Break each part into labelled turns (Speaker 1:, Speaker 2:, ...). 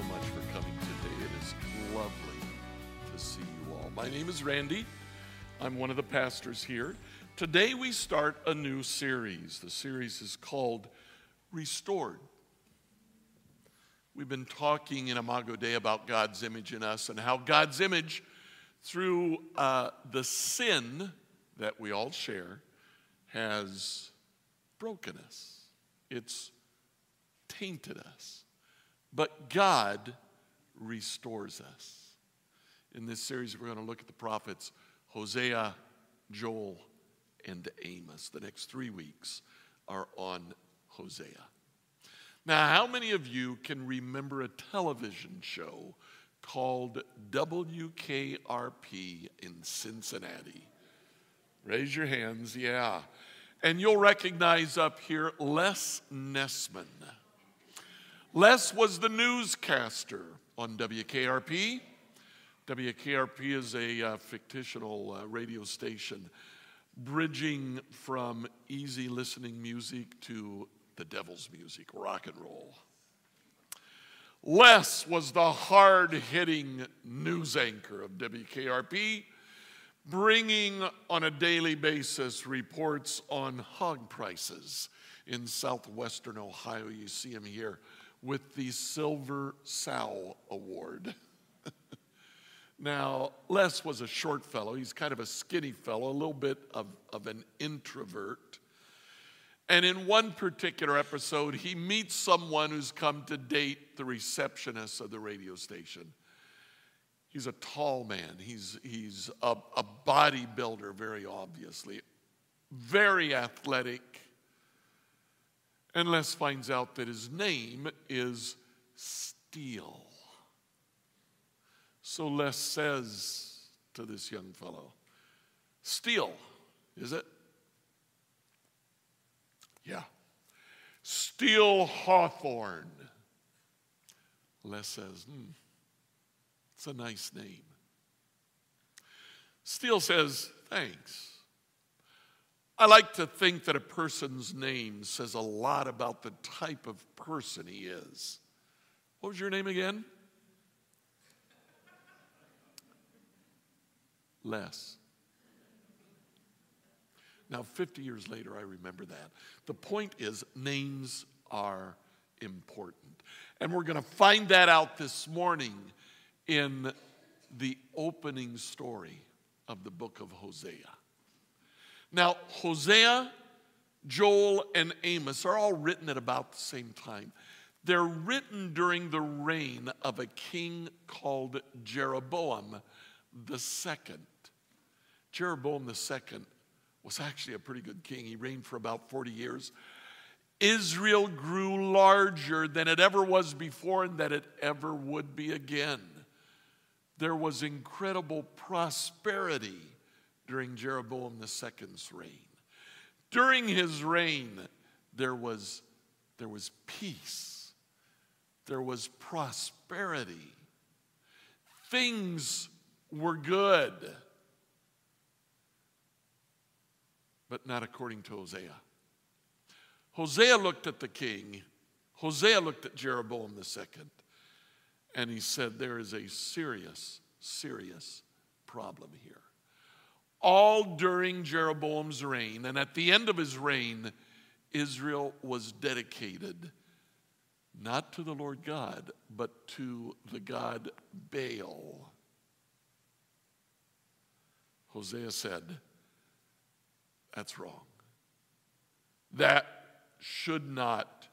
Speaker 1: So much for coming today. It is lovely to see you all. My name is Randy. I'm one of the pastors here. Today we start a new series. The series is called Restored. We've been talking in Imago Dei about God's image in us and how God's image, through uh, the sin that we all share, has broken us. It's tainted us. But God restores us. In this series, we're going to look at the prophets Hosea, Joel, and Amos. The next three weeks are on Hosea. Now, how many of you can remember a television show called WKRP in Cincinnati? Raise your hands, yeah. And you'll recognize up here Les Nessman. Les was the newscaster on WKRP. WKRP is a uh, fictional uh, radio station bridging from easy listening music to the devil's music, rock and roll. Les was the hard hitting news anchor of WKRP, bringing on a daily basis reports on hog prices in southwestern Ohio. You see him here with the Silver Sow Award. now, Les was a short fellow. He's kind of a skinny fellow, a little bit of, of an introvert. And in one particular episode, he meets someone who's come to date the receptionist of the radio station. He's a tall man, he's, he's a, a bodybuilder, very obviously, very athletic. And Les finds out that his name is Steele. So Les says to this young fellow, Steele, is it? Yeah. Steele Hawthorne. Les says, hmm, it's a nice name. Steele says, thanks. I like to think that a person's name says a lot about the type of person he is. What was your name again? Les. Now, 50 years later, I remember that. The point is, names are important. And we're going to find that out this morning in the opening story of the book of Hosea. Now, Hosea, Joel, and Amos are all written at about the same time. They're written during the reign of a king called Jeroboam the second. Jeroboam the second was actually a pretty good king. He reigned for about 40 years. Israel grew larger than it ever was before and that it ever would be again. There was incredible prosperity during Jeroboam II's reign. During his reign, there was, there was peace, there was prosperity, things were good. but not according to Hosea. Hosea looked at the king, Hosea looked at Jeroboam II, and he said, There is a serious, serious problem here. All during Jeroboam's reign, and at the end of his reign, Israel was dedicated not to the Lord God, but to the God Baal. Hosea said, that's wrong. That should not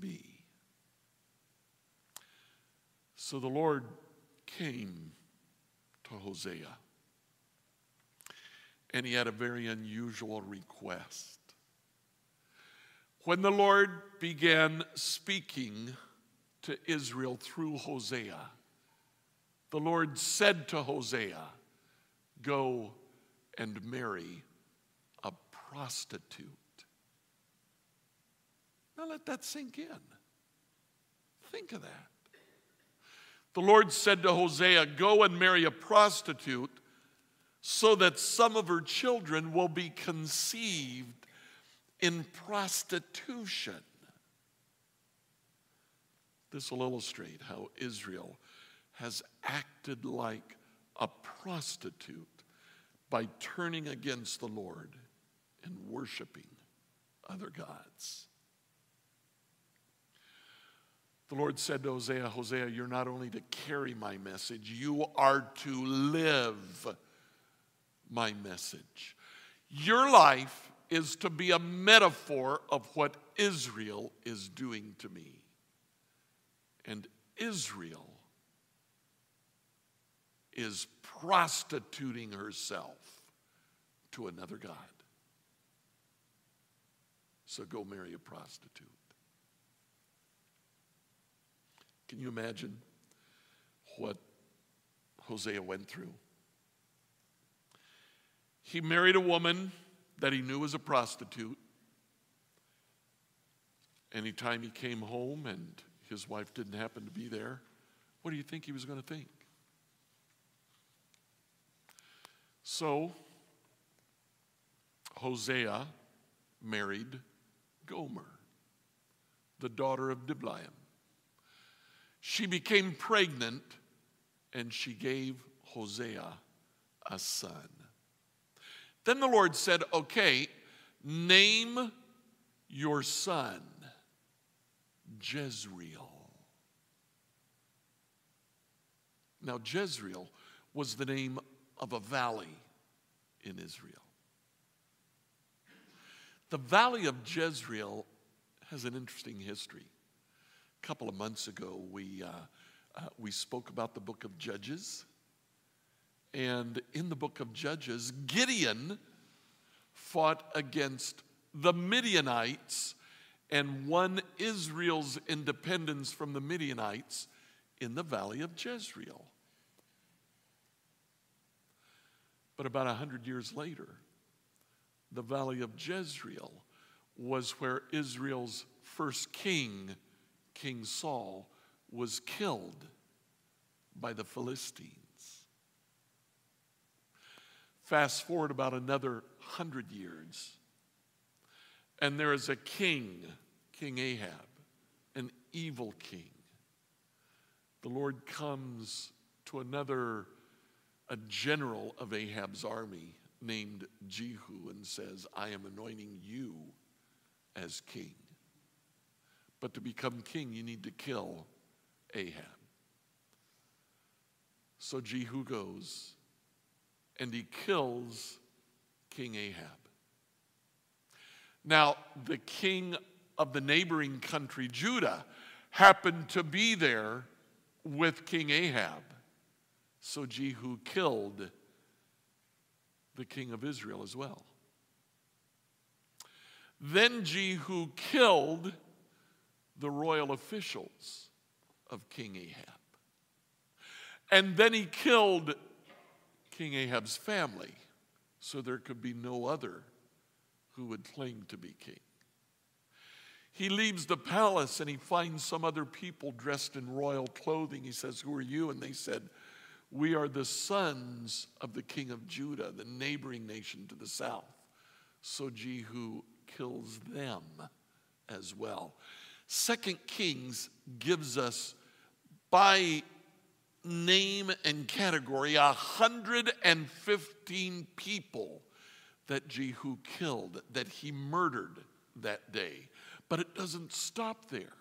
Speaker 1: be. So the Lord came to Hosea, and he had a very unusual request. When the Lord began speaking to Israel through Hosea, the Lord said to Hosea, Go and marry a prostitute. Now let that sink in. Think of that. The Lord said to Hosea, Go and marry a prostitute so that some of her children will be conceived in prostitution. This will illustrate how Israel has acted like a prostitute by turning against the Lord and worshiping other gods. The Lord said to Hosea, Hosea, you're not only to carry my message, you are to live my message. Your life is to be a metaphor of what Israel is doing to me. And Israel is prostituting herself to another God. So go marry a prostitute. Can you imagine what Hosea went through? He married a woman that he knew was a prostitute. Anytime he came home and his wife didn't happen to be there, what do you think he was going to think? So, Hosea married Gomer, the daughter of Diblaim. She became pregnant and she gave Hosea a son. Then the Lord said, Okay, name your son Jezreel. Now, Jezreel was the name of a valley in Israel. The valley of Jezreel has an interesting history. A couple of months ago, we, uh, uh, we spoke about the book of Judges. And in the book of Judges, Gideon fought against the Midianites and won Israel's independence from the Midianites in the valley of Jezreel. But about a hundred years later, the valley of Jezreel was where Israel's first king, King Saul, was killed by the Philistines. Fast forward about another hundred years, and there is a king, King Ahab, an evil king. The Lord comes to another, a general of Ahab's army named Jehu, and says, I am anointing you as king. But to become king, you need to kill Ahab. So Jehu goes and he kills King Ahab. Now, the king of the neighboring country, Judah, happened to be there with King Ahab. So Jehu killed the king of Israel as well. Then Jehu killed the royal officials of King Ahab. And then he killed King Ahab's family so there could be no other who would claim to be king. He leaves the palace and he finds some other people dressed in royal clothing. He says, Who are you? And they said, We are the sons of the king of Judah, the neighboring nation to the south. So Jehu kills them as well. Second Kings gives us by name and category 115 people that Jehu killed, that he murdered that day. But it doesn't stop there.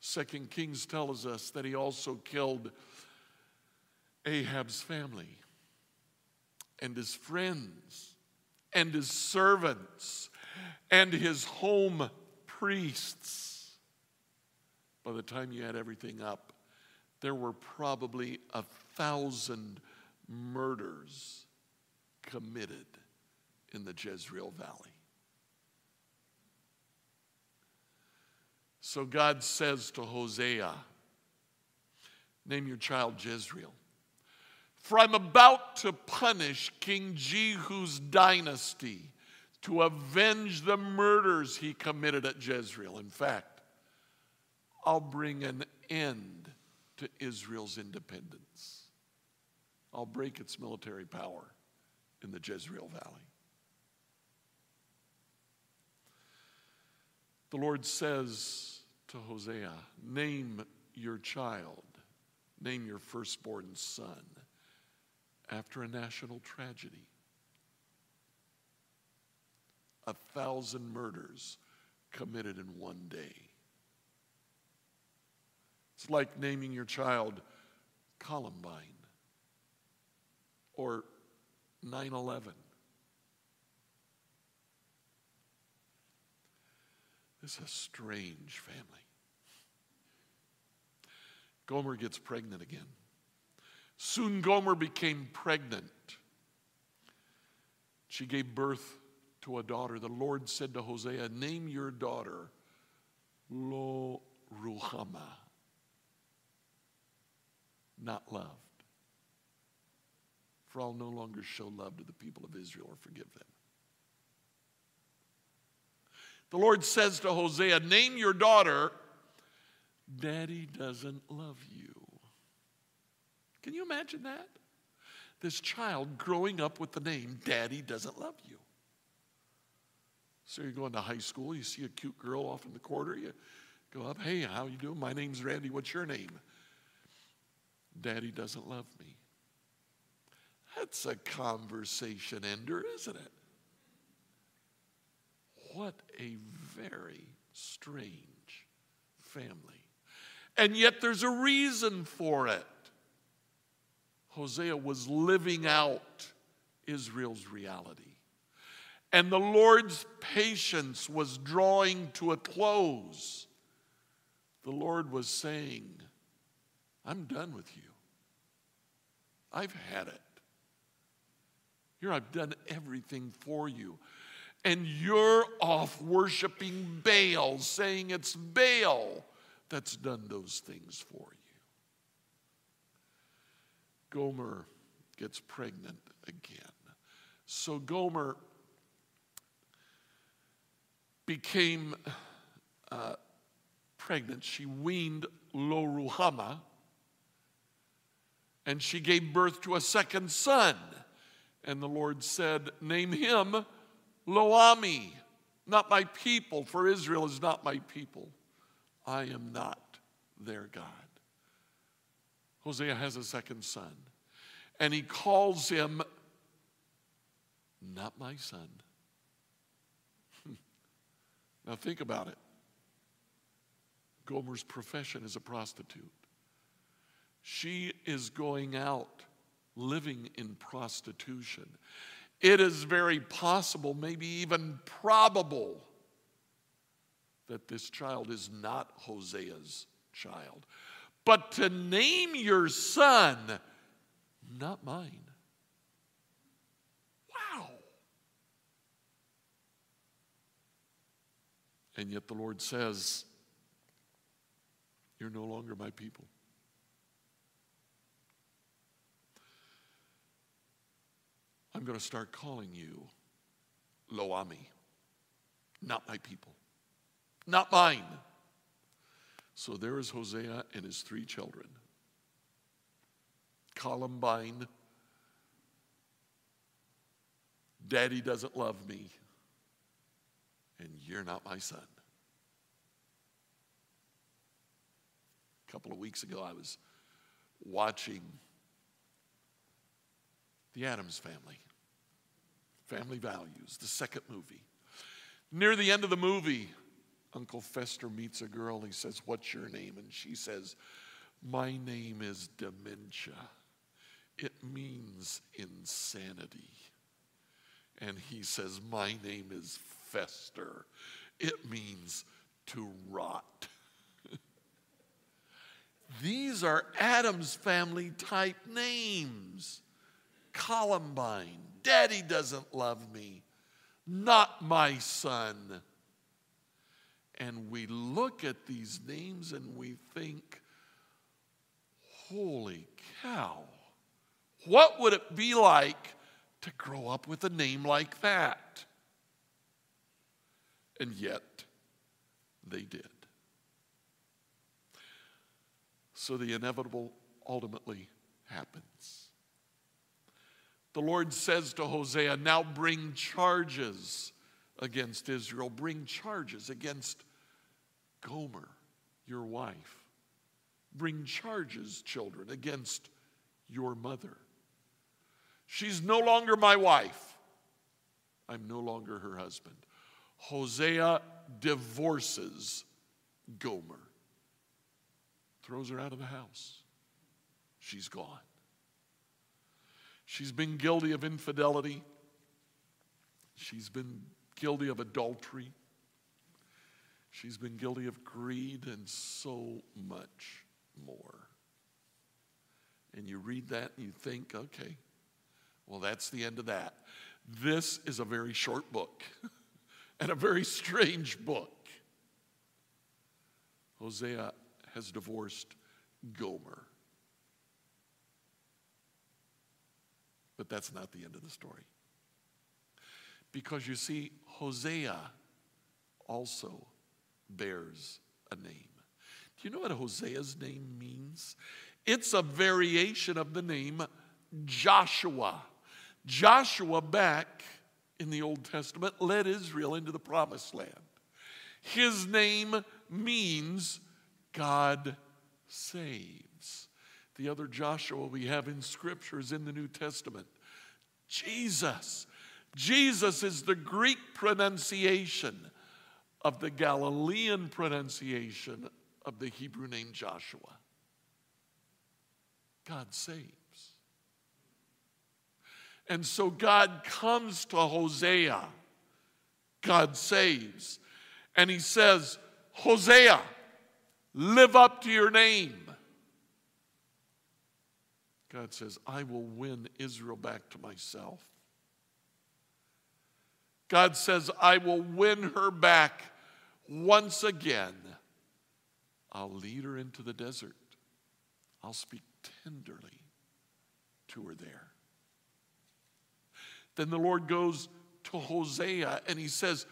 Speaker 1: Second Kings tells us that he also killed Ahab's family and his friends and his servants and his home priests. By the time you add everything up, there were probably a thousand murders committed in the Jezreel Valley. So God says to Hosea, Name your child Jezreel. For I'm about to punish King Jehu's dynasty to avenge the murders he committed at Jezreel. In fact, I'll bring an end to Israel's independence. I'll break its military power in the Jezreel Valley. The Lord says to Hosea, Name your child, name your firstborn son after a national tragedy. A thousand murders committed in one day. It's like naming your child Columbine or 9 11. This is a strange family. Gomer gets pregnant again. Soon Gomer became pregnant. She gave birth to a daughter. The Lord said to Hosea, Name your daughter Lo Ruhama, not loved. For I'll no longer show love to the people of Israel or forgive them. The Lord says to Hosea, Name your daughter, Daddy doesn't love you. Can you imagine that? This child growing up with the name, Daddy doesn't love you. So you're going to high school, you see a cute girl off in the corner, you go up, hey, how you doing? My name's Randy, what's your name? Daddy doesn't love me. That's a conversation ender, isn't it? What a very strange family. And yet there's a reason for it. Hosea was living out Israel's reality. And the Lord's patience was drawing to a close. The Lord was saying, I'm done with you. I've had it. Here, I've done everything for you and you're off worshiping Baal, saying it's Baal that's done those things for you. Gomer gets pregnant again. So Gomer became uh, pregnant. She weaned Lo Ruhama, and she gave birth to a second son. And the Lord said, Name him Lo-ammi, not my people, for Israel is not my people. I am not their God. Hosea has a second son, and he calls him not my son. now think about it. Gomer's profession is a prostitute. She is going out living in prostitution it is very possible, maybe even probable, that this child is not Hosea's child. But to name your son, not mine. Wow. And yet the Lord says, You're no longer my people. I'm going to start calling you Lo-ammi, not my people, not mine. So there is Hosea and his three children Columbine, Daddy doesn't love me, and you're not my son. A couple of weeks ago, I was watching the Addams Family. Family Values, the second movie. Near the end of the movie, Uncle Fester meets a girl and he says, What's your name? And she says, My name is dementia. It means insanity. And he says, My name is Fester. It means to rot. These are Addams family type names. Columbine. Daddy doesn't love me. Not my son. And we look at these names and we think, holy cow, what would it be like to grow up with a name like that? And yet, they did. So the inevitable ultimately happens. The Lord says to Hosea, Now bring charges against Israel, bring charges against Gomer, your wife. Bring charges, children, against your mother. She's no longer my wife. I'm no longer her husband. Hosea divorces Gomer, throws her out of the house. She's gone. She's been guilty of infidelity. She's been guilty of adultery. She's been guilty of greed and so much more. And you read that and you think, okay, well, that's the end of that. This is a very short book and a very strange book. Hosea has divorced Gomer. But that's not the end of the story. Because you see, Hosea also bears a name. Do you know what Hosea's name means? It's a variation of the name Joshua. Joshua, back in the Old Testament, led Israel into the promised land. His name means God saves. The other Joshua we have in Scripture is in the New Testament. Jesus. Jesus is the Greek pronunciation of the Galilean pronunciation of the Hebrew name Joshua. God saves. And so God comes to Hosea. God saves. And he says, Hosea, live up to your name. God says, I will win Israel back to myself. God says, I will win her back once again. I'll lead her into the desert. I'll speak tenderly to her there. Then the Lord goes to Hosea and he says,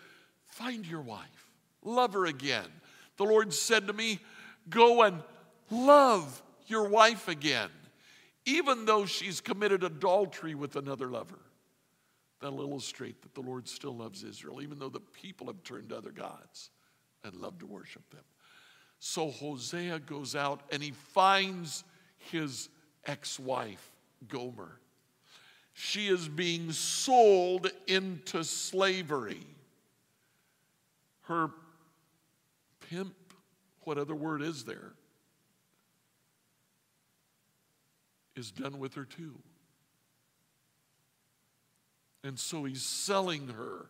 Speaker 1: Find your wife, love her again. The Lord said to me, Go and love your wife again even though she's committed adultery with another lover. That'll illustrate that the Lord still loves Israel, even though the people have turned to other gods and love to worship them. So Hosea goes out and he finds his ex wife, Gomer. She is being sold into slavery. Her pimp, what other word is there? Is done with her too. And so he's selling her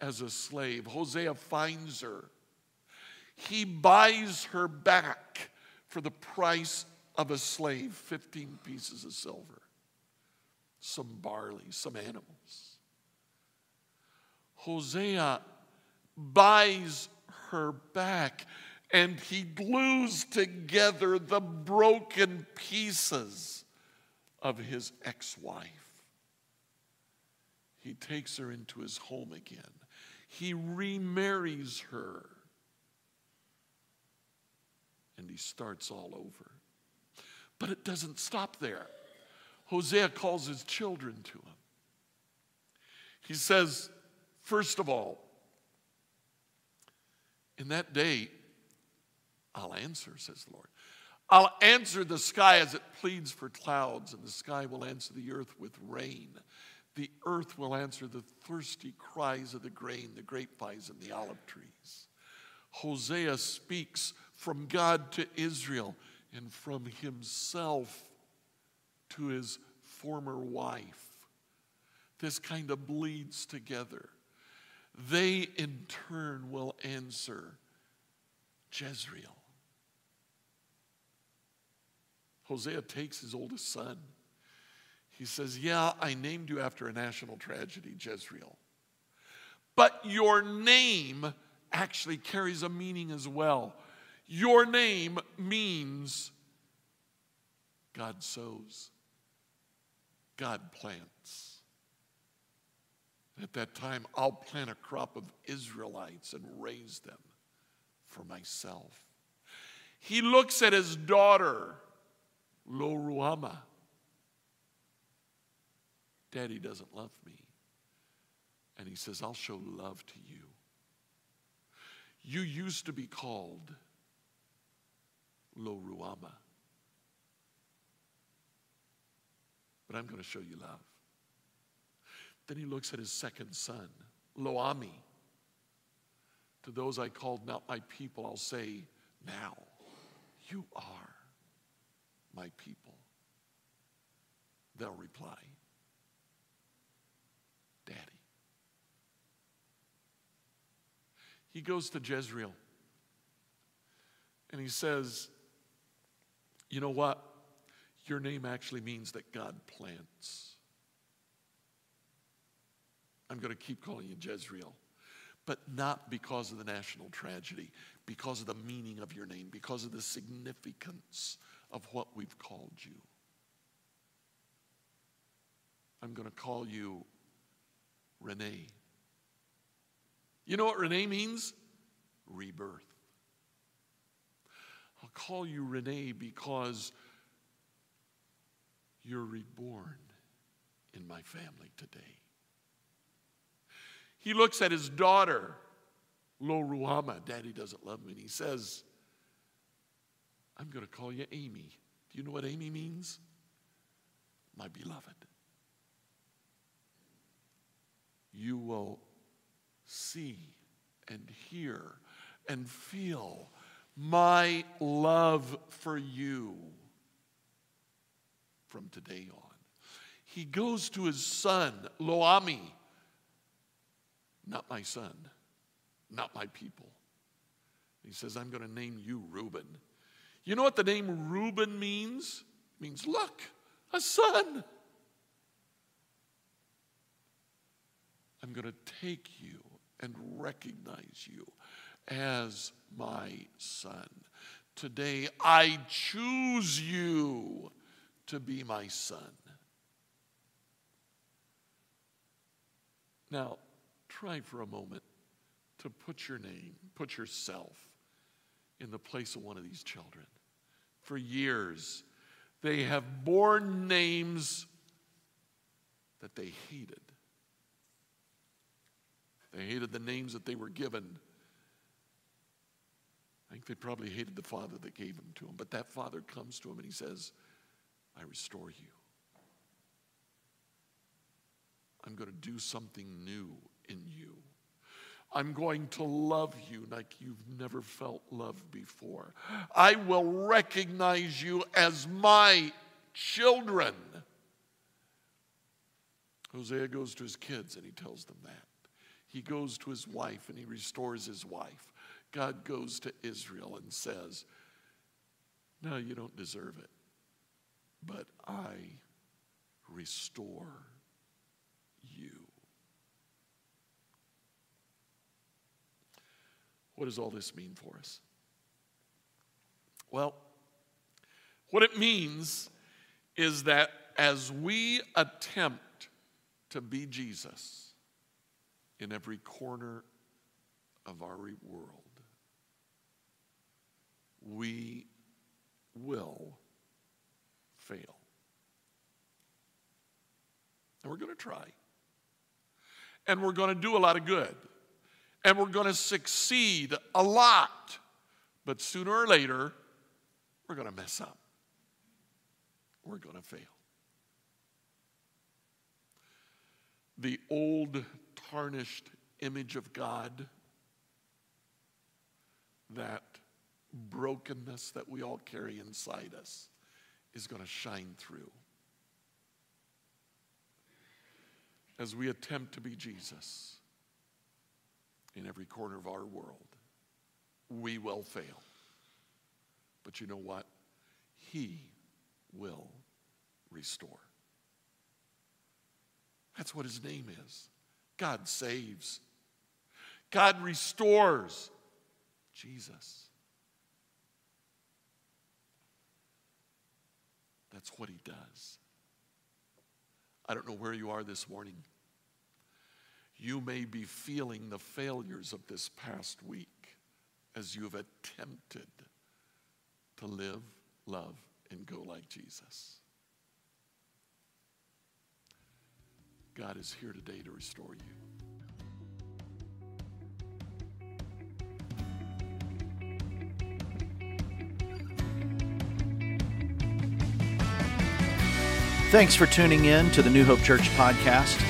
Speaker 1: as a slave. Hosea finds her. He buys her back for the price of a slave 15 pieces of silver, some barley, some animals. Hosea buys her back and he glues together the broken pieces of his ex wife. He takes her into his home again. He remarries her. And he starts all over. But it doesn't stop there. Hosea calls his children to him. He says, first of all, in that day, I'll answer, says the Lord. I'll answer the sky as it pleads for clouds, and the sky will answer the earth with rain. The earth will answer the thirsty cries of the grain, the grapevines, and the olive trees. Hosea speaks from God to Israel and from himself to his former wife. This kind of bleeds together. They in turn will answer Jezreel. Hosea takes his oldest son. He says, Yeah, I named you after a national tragedy, Jezreel. But your name actually carries a meaning as well. Your name means God sows, God plants. At that time, I'll plant a crop of Israelites and raise them for myself. He looks at his daughter, Lo Ruhamah. Daddy doesn't love me. And he says, I'll show love to you. You used to be called Lo Ruhamah. But I'm going to show you love. Then he looks at his second son, Loami. To those I called not my people, I'll say, Now you are my people. They'll reply, Daddy. He goes to Jezreel and he says, You know what? Your name actually means that God plants. I'm going to keep calling you Jezreel, but not because of the national tragedy, because of the meaning of your name, because of the significance of what we've called you. I'm going to call you Renee. You know what Renee means? Rebirth. I'll call you Renee because you're reborn in my family today. He looks at his daughter, Lo Ruhamah. Daddy doesn't love me. And he says, I'm going to call you Amy. Do you know what Amy means? My beloved. You will see and hear and feel my love for you from today on. He goes to his son, Lo Ami, not my son, not my people. He says, I'm going to name you Reuben. You know what the name Reuben means? It means, look, a son. I'm going to take you and recognize you as my son. Today, I choose you to be my son. Now, try for a moment to put your name, put yourself in the place of one of these children. For years, they have borne names that they hated. They hated the names that they were given. I think they probably hated the father that gave them to them. But that father comes to him and he says, I restore you. I'm going to do something new in you. I'm going to love you like you've never felt love before. I will recognize you as my children. Hosea goes to his kids and he tells them that. He goes to his wife and he restores his wife. God goes to Israel and says, No, you don't deserve it, but I restore you. What does all this mean for us? Well, what it means is that as we attempt to be Jesus in every corner of our world, we will fail. And we're going to try. And we're going to do a lot of good and we're going to succeed a lot. But sooner or later, we're going to mess up. We're going to fail. The old tarnished image of God, that brokenness that we all carry inside us, is going to shine through. As we attempt to be Jesus in every corner of our world. We will fail. But you know what? He will restore. That's what his name is. God saves. God restores. Jesus. That's what he does. I don't know where you are this morning. You may be feeling the failures of this past week as you have attempted to live, love, and go like Jesus. God is here today to restore you.
Speaker 2: Thanks for tuning in to the New Hope Church podcast.